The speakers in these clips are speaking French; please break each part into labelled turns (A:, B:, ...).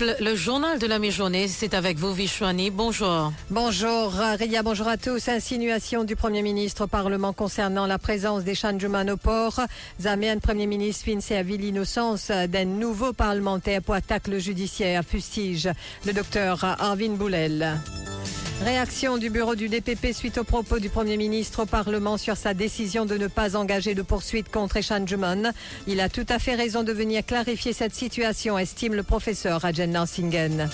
A: Le, journal de la mi-journée, c'est avec vous, Vishwani. Bonjour.
B: Bonjour Ria, bonjour à tous. Insinuation du Premier ministre au Parlement concernant la présence des Chanjuman au port. Zambian Premier ministre a vu l'innocence d'un nouveau parlementaire pour attaque le judiciaire, fustige le docteur Arvin Boulel. Réaction du bureau du DPP suite aux propos du Premier ministre au Parlement sur sa décision de ne pas engager de poursuite contre Eshan Juman. Il a tout à fait raison de venir clarifier cette situation, estime le professeur Rajen Narsingen.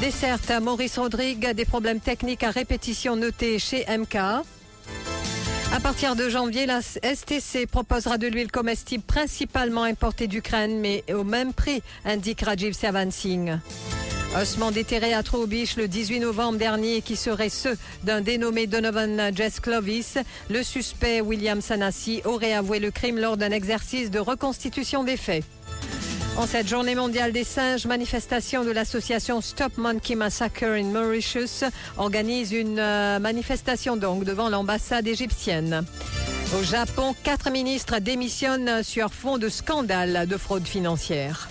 B: Dessert à Maurice Rodrigue, des problèmes techniques à répétition notés chez MK. À partir de janvier, la STC proposera de l'huile comestible principalement importée d'Ukraine, mais au même prix, indique Rajiv Singh. Ossement déterré à Troubich le 18 novembre dernier qui serait ceux d'un dénommé Donovan Jess Clovis. Le suspect William Sanassi aurait avoué le crime lors d'un exercice de reconstitution des faits. En cette journée mondiale des singes, manifestation de l'association Stop Monkey Massacre in Mauritius organise une euh, manifestation donc devant l'ambassade égyptienne. Au Japon, quatre ministres démissionnent sur fond de scandale de fraude financière.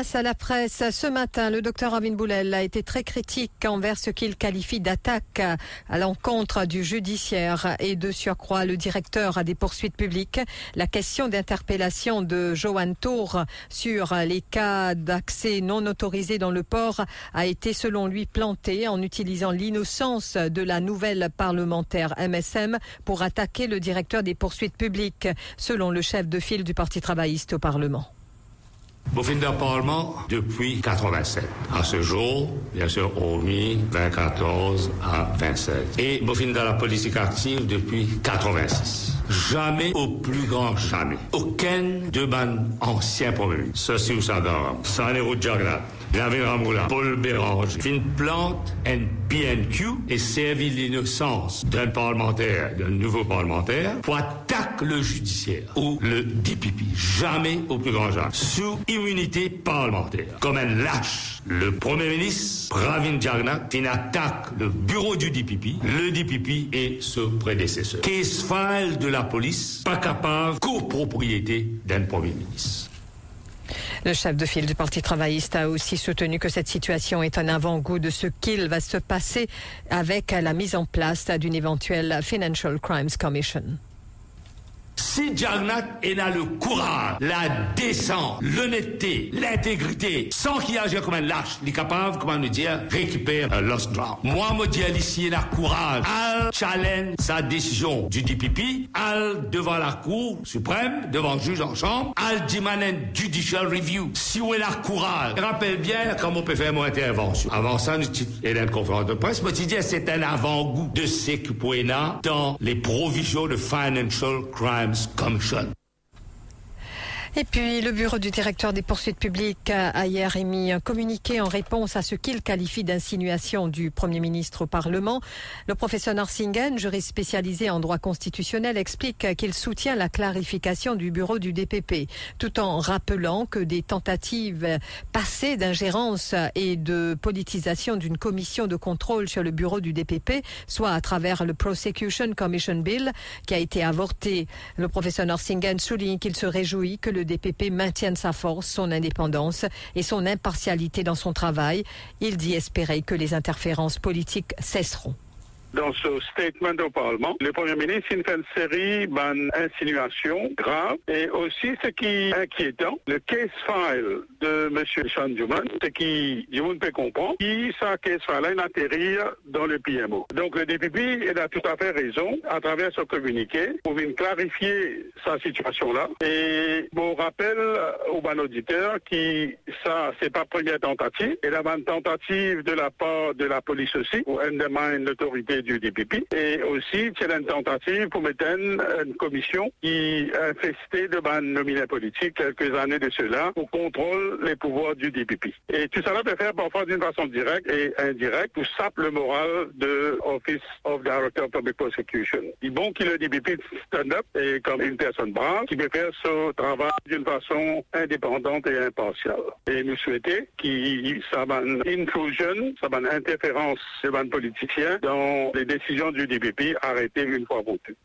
B: Face à la presse, ce matin, le docteur Arvin Boulel a été très critique envers ce qu'il qualifie d'attaque à l'encontre du judiciaire et de surcroît le directeur a des poursuites publiques. La question d'interpellation de Johan Tour sur les cas d'accès non autorisé dans le port a été selon lui plantée en utilisant l'innocence de la nouvelle parlementaire MSM pour attaquer le directeur des poursuites publiques, selon le chef de file du Parti travailliste au Parlement.
C: Boufinder Parlement depuis 87. À ce jour, bien sûr, hormis 2014 à 27. Et Boufinder la politique active depuis 86. Jamais, au plus grand jamais, aucun de ban ancien premier ministre, ceci ou ça Sanero Jagannath, Gravin Ramoula, Paul Bérange, une plante un PNQ et servi l'innocence d'un parlementaire, d'un nouveau parlementaire, pour attaquer le judiciaire ou le DPP. Jamais au plus grand jamais. Sous immunité parlementaire. Comme un lâche. Le Premier ministre, Pravin Jagannath, qui attaque le bureau du DPP, le DPP et ce prédécesseur. Case file de la police, pas capable, copropriété d'un Premier ministre.
B: Le chef de file du Parti travailliste a aussi soutenu que cette situation est un avant-goût de ce qu'il va se passer avec la mise en place d'une éventuelle Financial Crimes Commission.
C: Si Jagannath est là le courage, la décence, l'honnêteté, l'intégrité, sans qu'il agisse comme un lâche, il est capable, comment nous dire, récupère un lost ground. Moi, me dis ici, il a courage. Al challenge sa décision du DPP, al devant la Cour suprême, devant le juge en chambre, al demande un judicial review. Si on a courage, rappelle bien comment on peut faire mon intervention. Avant ça, nous et une conférence de presse, me dis c'est un avant-goût de ce que dans les provisions de financial crimes Commission.
B: Et puis, le bureau du directeur des poursuites publiques a hier émis un communiqué en réponse à ce qu'il qualifie d'insinuation du Premier ministre au Parlement. Le professeur Narsingen, juriste spécialisé en droit constitutionnel, explique qu'il soutient la clarification du bureau du DPP, tout en rappelant que des tentatives passées d'ingérence et de politisation d'une commission de contrôle sur le bureau du DPP, soit à travers le Prosecution Commission Bill, qui a été avorté. Le professeur Narsingen souligne qu'il se réjouit que le le DPP maintienne sa force, son indépendance et son impartialité dans son travail. Il dit espérer que les interférences politiques cesseront
D: dans ce statement au Parlement, le Premier ministre fait une série d'insinuations graves et aussi ce qui est inquiétant, le case file de M. Sean Duman, ce qui, je ne peut comprendre, qui sa case file a atterrir dans le PMO. Donc le DPP il a tout à fait raison à travers ce communiqué pour venir clarifier sa situation-là. Et bon rappel aux ban auditeurs qui ça c'est pas première tentative, et la tentative de la part de la police aussi pour undermine l'autorité du DPP. Et aussi, c'est une tentative pour mettre une, commission qui infestait de ban nominés politiques quelques années de cela pour contrôler les pouvoirs du DPP. Et tout cela peut faire parfois d'une façon directe et indirecte pour saper le moral de Office of Director of Public Prosecution. Il est bon que le DPP stand up et comme une personne brave qui peut faire ce travail d'une façon indépendante et impartiale. Et nous souhaitons qu'il ça une intrusion, une interférence de ban politicien dans les décisions du DPP arrêtées une fois votées.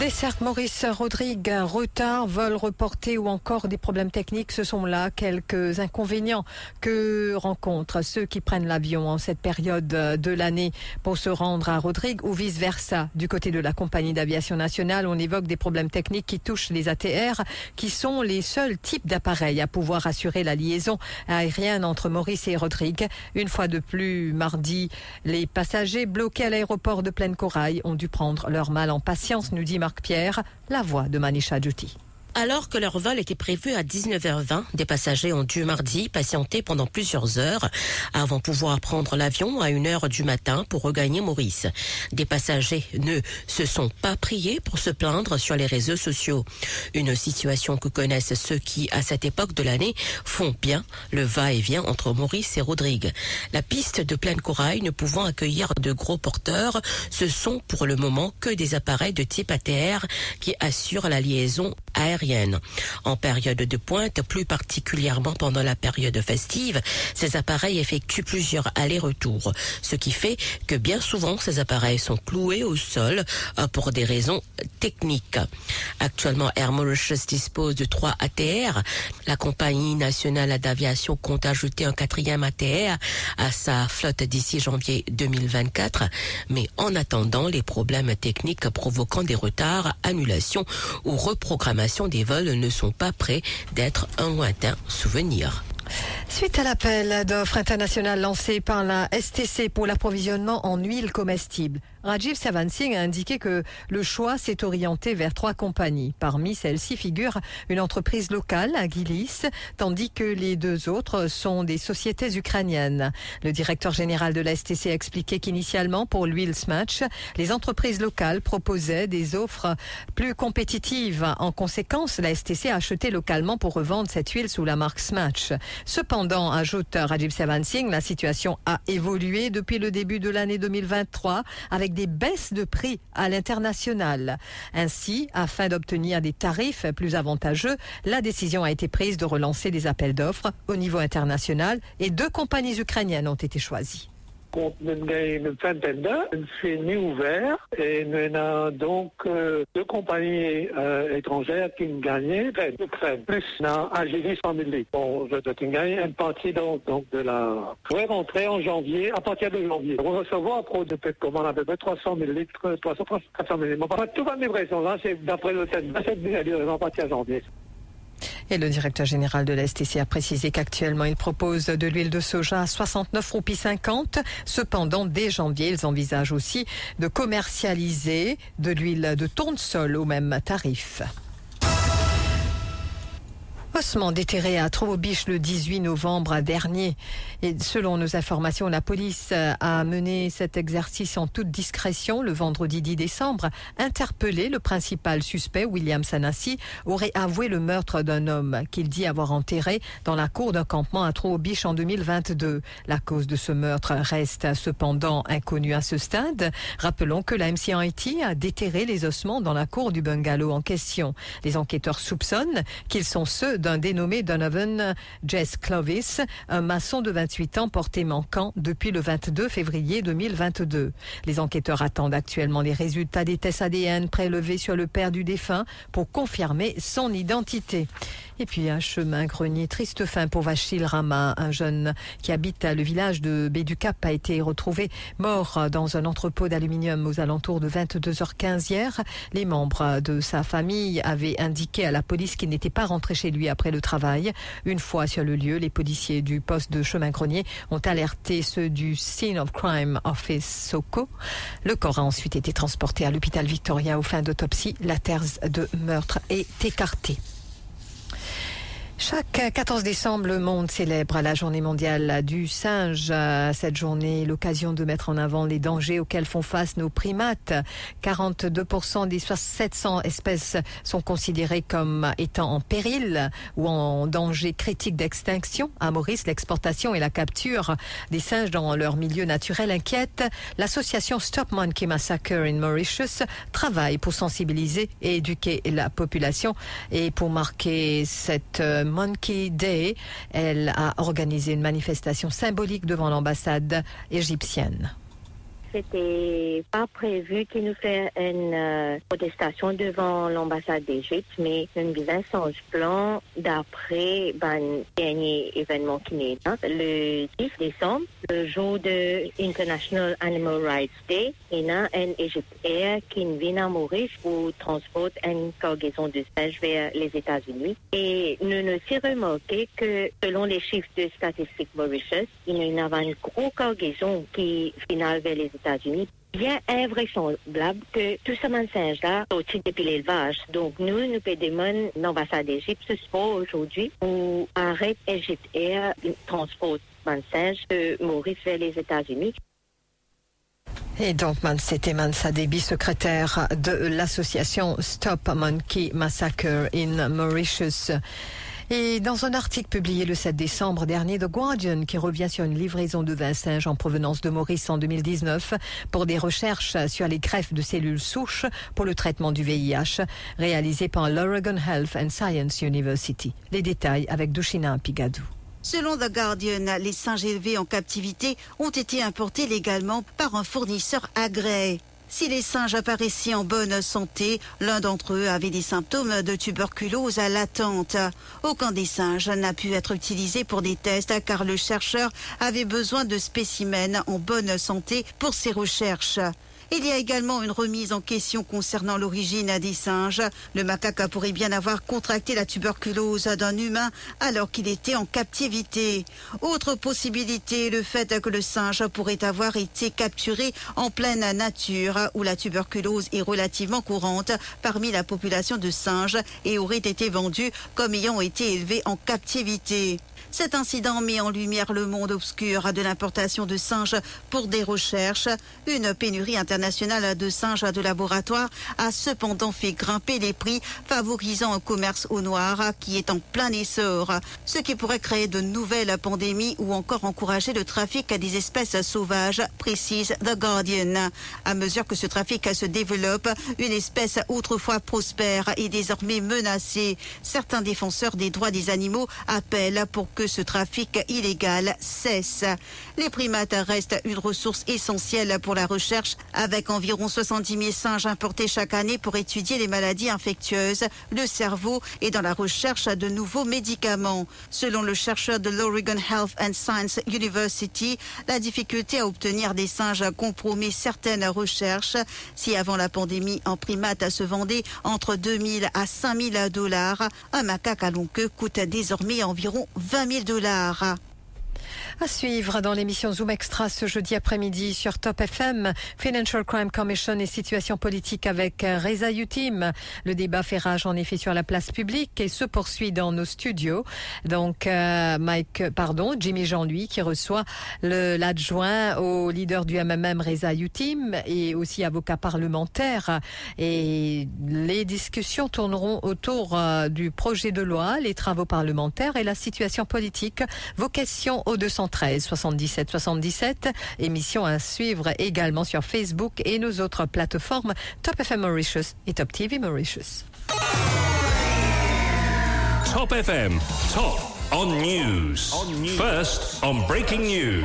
B: Dessert Maurice Rodrigue, retard, vol reporté ou encore des problèmes techniques, ce sont là quelques inconvénients que rencontrent ceux qui prennent l'avion en cette période de l'année pour se rendre à Rodrigue ou vice versa. Du côté de la compagnie d'aviation nationale, on évoque des problèmes techniques qui touchent les ATR, qui sont les seuls types d'appareils à pouvoir assurer la liaison aérienne entre Maurice et Rodrigue. Une fois de plus, mardi, les passagers bloqués à l'aéroport de Pleine Corail ont dû prendre leur mal en patience, nous dit Marc Pierre, la voix de Manisha Djouti.
E: Alors que leur vol était prévu à 19h20, des passagers ont dû mardi patienter pendant plusieurs heures avant pouvoir prendre l'avion à 1h du matin pour regagner Maurice. Des passagers ne se sont pas priés pour se plaindre sur les réseaux sociaux. Une situation que connaissent ceux qui, à cette époque de l'année, font bien le va-et-vient entre Maurice et Rodrigue. La piste de pleine corail ne pouvant accueillir de gros porteurs, ce sont pour le moment que des appareils de type ATR qui assurent la liaison aérienne en période de pointe, plus particulièrement pendant la période festive, ces appareils effectuent plusieurs allers-retours, ce qui fait que bien souvent ces appareils sont cloués au sol euh, pour des raisons techniques. Actuellement, Air Mauritius dispose de trois ATR. La compagnie nationale d'aviation compte ajouter un quatrième ATR à sa flotte d'ici janvier 2024. Mais en attendant, les problèmes techniques provoquant des retards, annulations ou reprogrammations les vols ne sont pas prêts d'être un lointain souvenir.
B: Suite à l'appel d'offres international lancé par la STC pour l'approvisionnement en huile comestible, Rajiv Savansingh a indiqué que le choix s'est orienté vers trois compagnies. Parmi celles-ci figure une entreprise locale, Agilis, tandis que les deux autres sont des sociétés ukrainiennes. Le directeur général de la STC a expliqué qu'initialement, pour l'huile Smatch, les entreprises locales proposaient des offres plus compétitives. En conséquence, la STC a acheté localement pour revendre cette huile sous la marque Smatch. Cependant, ajoute Rajiv Savansingh, la situation a évolué depuis le début de l'année 2023 avec des baisses de prix à l'international. Ainsi, afin d'obtenir des tarifs plus avantageux, la décision a été prise de relancer des appels d'offres au niveau international et deux compagnies ukrainiennes ont été choisies
F: compte une vingtaine d'heures, c'est ouvert et nous avons donc euh, deux compagnies euh, étrangères qui ont gagné, ben, plus dans Agilis 100 000 litres. Bon, je dois gagner une partie donc, de la... Je rentrer en janvier, à partir de janvier. On va recevoir pro de comment à peu près 300 000 litres, 300, 400 000 litres. Bon, tout va livraison là, c'est d'après le 7 000 à partir de janvier.
B: Et le directeur général de la a précisé qu'actuellement, il propose de l'huile de soja à 69 roupies 50. Cependant, dès janvier, ils envisagent aussi de commercialiser de l'huile de tournesol au même tarif. Ossement déterré à Trobobiche le 18 novembre dernier. Et selon nos informations, la police a mené cet exercice en toute discrétion le vendredi 10 décembre. Interpellé, le principal suspect, William Sanassi, aurait avoué le meurtre d'un homme qu'il dit avoir enterré dans la cour d'un campement à Trobobiche en 2022. La cause de ce meurtre reste cependant inconnue à ce stade. Rappelons que la MCIT a déterré les ossements dans la cour du bungalow en question. Les enquêteurs soupçonnent qu'ils sont ceux d'un dénommé Donovan Jess Clovis, un maçon de 28 ans porté manquant depuis le 22 février 2022. Les enquêteurs attendent actuellement les résultats des tests ADN prélevés sur le père du défunt pour confirmer son identité. Et puis un chemin grenier, triste fin pour Vachil Rama, un jeune qui habite le village de Béducap, a été retrouvé mort dans un entrepôt d'aluminium aux alentours de 22h15 hier. Les membres de sa famille avaient indiqué à la police qu'il n'était pas rentré chez lui après le travail. Une fois sur le lieu, les policiers du poste de chemin grenier ont alerté ceux du Scene of Crime Office Soko. Le corps a ensuite été transporté à l'hôpital Victoria aux fins d'autopsie. La terre de meurtre est écartée. Chaque 14 décembre, le monde célèbre la journée mondiale du singe. Cette journée, l'occasion de mettre en avant les dangers auxquels font face nos primates. 42% des 700 espèces sont considérées comme étant en péril ou en danger critique d'extinction. À Maurice, l'exportation et la capture des singes dans leur milieu naturel inquiète. L'association Stop Monkey Massacre in Mauritius travaille pour sensibiliser et éduquer la population et pour marquer cette Monkey Day. Elle a organisé une manifestation symbolique devant l'ambassade égyptienne.
G: C'était pas prévu qu'il nous fait une euh, protestation devant l'ambassade d'Égypte, mais nous avons son plan d'après ben, dernier événement qui est là. Le 10 décembre, le jour de International Animal Rights Day, il y a un Egypt Air qui vient à Maurice pour transporter une cargaison de singes vers les États-Unis. Et nous nous aussi remarqué que selon les chiffres de statistiques Mauritius, il y a une grosse cargaison qui finale vers les États-Unis. Bien invraisemblable que tout ce singe-là sorti depuis l'élevage. Donc, nous, nous pédémons l'ambassade d'Égypte ce soir aujourd'hui pour arrêter Égypte Air transport de singe de Maurice vers les États-Unis.
B: Et donc, c'était Mansa Debi, secrétaire de l'association Stop Monkey Massacre in Mauritius. Et dans un article publié le 7 décembre dernier, The Guardian, qui revient sur une livraison de vin singe en provenance de Maurice en 2019 pour des recherches sur les greffes de cellules souches pour le traitement du VIH, réalisées par l'Oregon Health and Science University. Les détails avec Dushina Pigadou.
H: Selon The Guardian, les singes élevés en captivité ont été importés légalement par un fournisseur agréé. Si les singes apparaissaient en bonne santé, l'un d'entre eux avait des symptômes de tuberculose latente. Aucun des singes n'a pu être utilisé pour des tests car le chercheur avait besoin de spécimens en bonne santé pour ses recherches. Il y a également une remise en question concernant l'origine des singes. Le macaque pourrait bien avoir contracté la tuberculose d'un humain alors qu'il était en captivité. Autre possibilité, le fait que le singe pourrait avoir été capturé en pleine nature où la tuberculose est relativement courante parmi la population de singes et aurait été vendu comme ayant été élevé en captivité. Cet incident met en lumière le monde obscur de l'importation de singes pour des recherches. Une pénurie internationale de singes de laboratoire a cependant fait grimper les prix, favorisant un commerce au noir qui est en plein essor, ce qui pourrait créer de nouvelles pandémies ou encore encourager le trafic à des espèces sauvages, précise The Guardian. À mesure que ce trafic se développe, une espèce autrefois prospère est désormais menacée. Certains défenseurs des droits des animaux appellent pour que ce trafic illégal cesse. Les primates restent une ressource essentielle pour la recherche, avec environ 70 000 singes importés chaque année pour étudier les maladies infectieuses, le cerveau et dans la recherche de nouveaux médicaments. Selon le chercheur de l'Oregon Health and Science University, la difficulté à obtenir des singes compromet certaines recherches. Si avant la pandémie, en primate se vendait entre 2 000 à 5 000 dollars, un macaque à longue queue coûte désormais environ 20 000 dollars.
B: À suivre dans l'émission Zoom Extra ce jeudi après-midi sur Top FM, Financial Crime Commission et situation politique avec euh, Reza Youtim. Le débat fait rage en effet sur la place publique et se poursuit dans nos studios. Donc euh, Mike, pardon, Jimmy Jean-Louis qui reçoit l'adjoint au leader du MMM Reza Youtim et aussi avocat parlementaire. Et les discussions tourneront autour euh, du projet de loi, les travaux parlementaires et la situation politique. Vocation au 200 113 77 77. Émission à suivre également sur Facebook et nos autres plateformes Top FM Mauritius et Top TV Mauritius.
I: Top FM, top on news. First. On breaking news.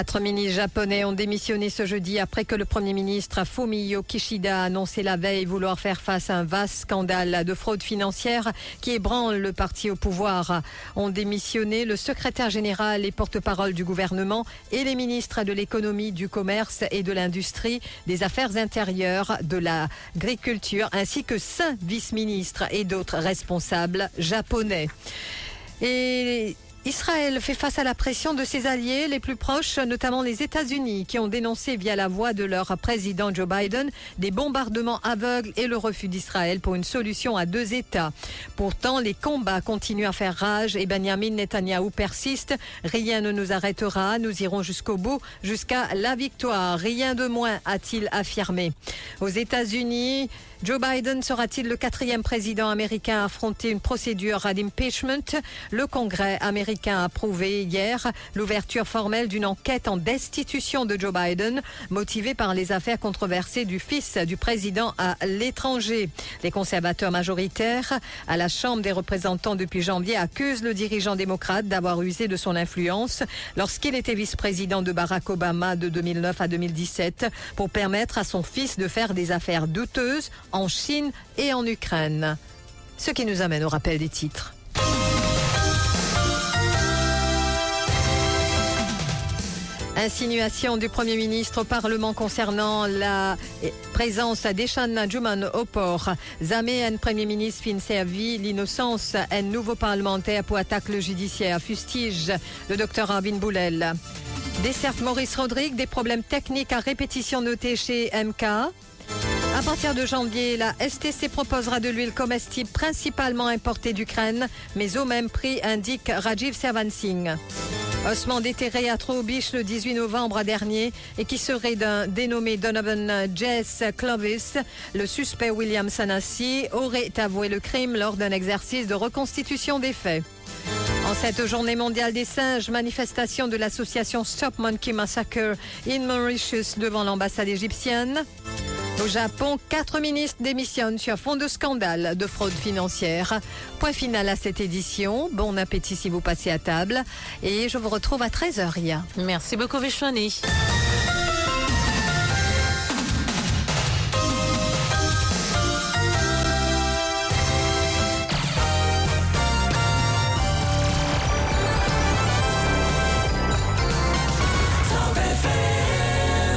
B: Quatre ministres japonais ont démissionné ce jeudi après que le Premier ministre Fumio Kishida a annoncé la veille vouloir faire face à un vaste scandale de fraude financière qui ébranle le parti au pouvoir. Ont démissionné le secrétaire général et porte-parole du gouvernement et les ministres de l'économie, du commerce et de l'industrie, des affaires intérieures, de l'agriculture, ainsi que cinq vice-ministres et d'autres responsables japonais. Israël fait face à la pression de ses alliés les plus proches, notamment les États-Unis, qui ont dénoncé via la voix de leur président Joe Biden des bombardements aveugles et le refus d'Israël pour une solution à deux États. Pourtant, les combats continuent à faire rage et Benjamin Netanyahu persiste. Rien ne nous arrêtera, nous irons jusqu'au bout, jusqu'à la victoire. Rien de moins, a-t-il affirmé. Aux États-Unis, Joe Biden sera-t-il le quatrième président américain à affronter une procédure d'impeachment Le Congrès américain a approuvé hier l'ouverture formelle d'une enquête en destitution de Joe Biden, motivée par les affaires controversées du fils du président à l'étranger. Les conservateurs majoritaires à la Chambre des représentants depuis janvier accusent le dirigeant démocrate d'avoir usé de son influence lorsqu'il était vice-président de Barack Obama de 2009 à 2017 pour permettre à son fils de faire des affaires douteuses en Chine et en Ukraine. Ce qui nous amène au rappel des titres. Insinuation du Premier ministre au Parlement concernant la présence d'Eshan Juman au port. Zamé, un Premier ministre, servi l'innocence, un nouveau parlementaire pour attaque le judiciaire, fustige le docteur Arvin Boulel. Dessert Maurice Rodrigue, des problèmes techniques à répétition notés chez MK. À partir de janvier, la STC proposera de l'huile comestible principalement importée d'Ukraine, mais au même prix, indique Rajiv Servansing. Ossement déterré à Trobiche le 18 novembre dernier et qui serait d'un dénommé Donovan Jess Clovis. Le suspect William Sanassi aurait avoué le crime lors d'un exercice de reconstitution des faits. En cette journée mondiale des singes, manifestation de l'association Stop Monkey Massacre in Mauritius devant l'ambassade égyptienne. Au Japon, quatre ministres démissionnent sur fond de scandale de fraude financière. Point final à cette édition. Bon appétit si vous passez à table. Et je vous retrouve à 13h, Ria.
A: Merci beaucoup, Vishwani.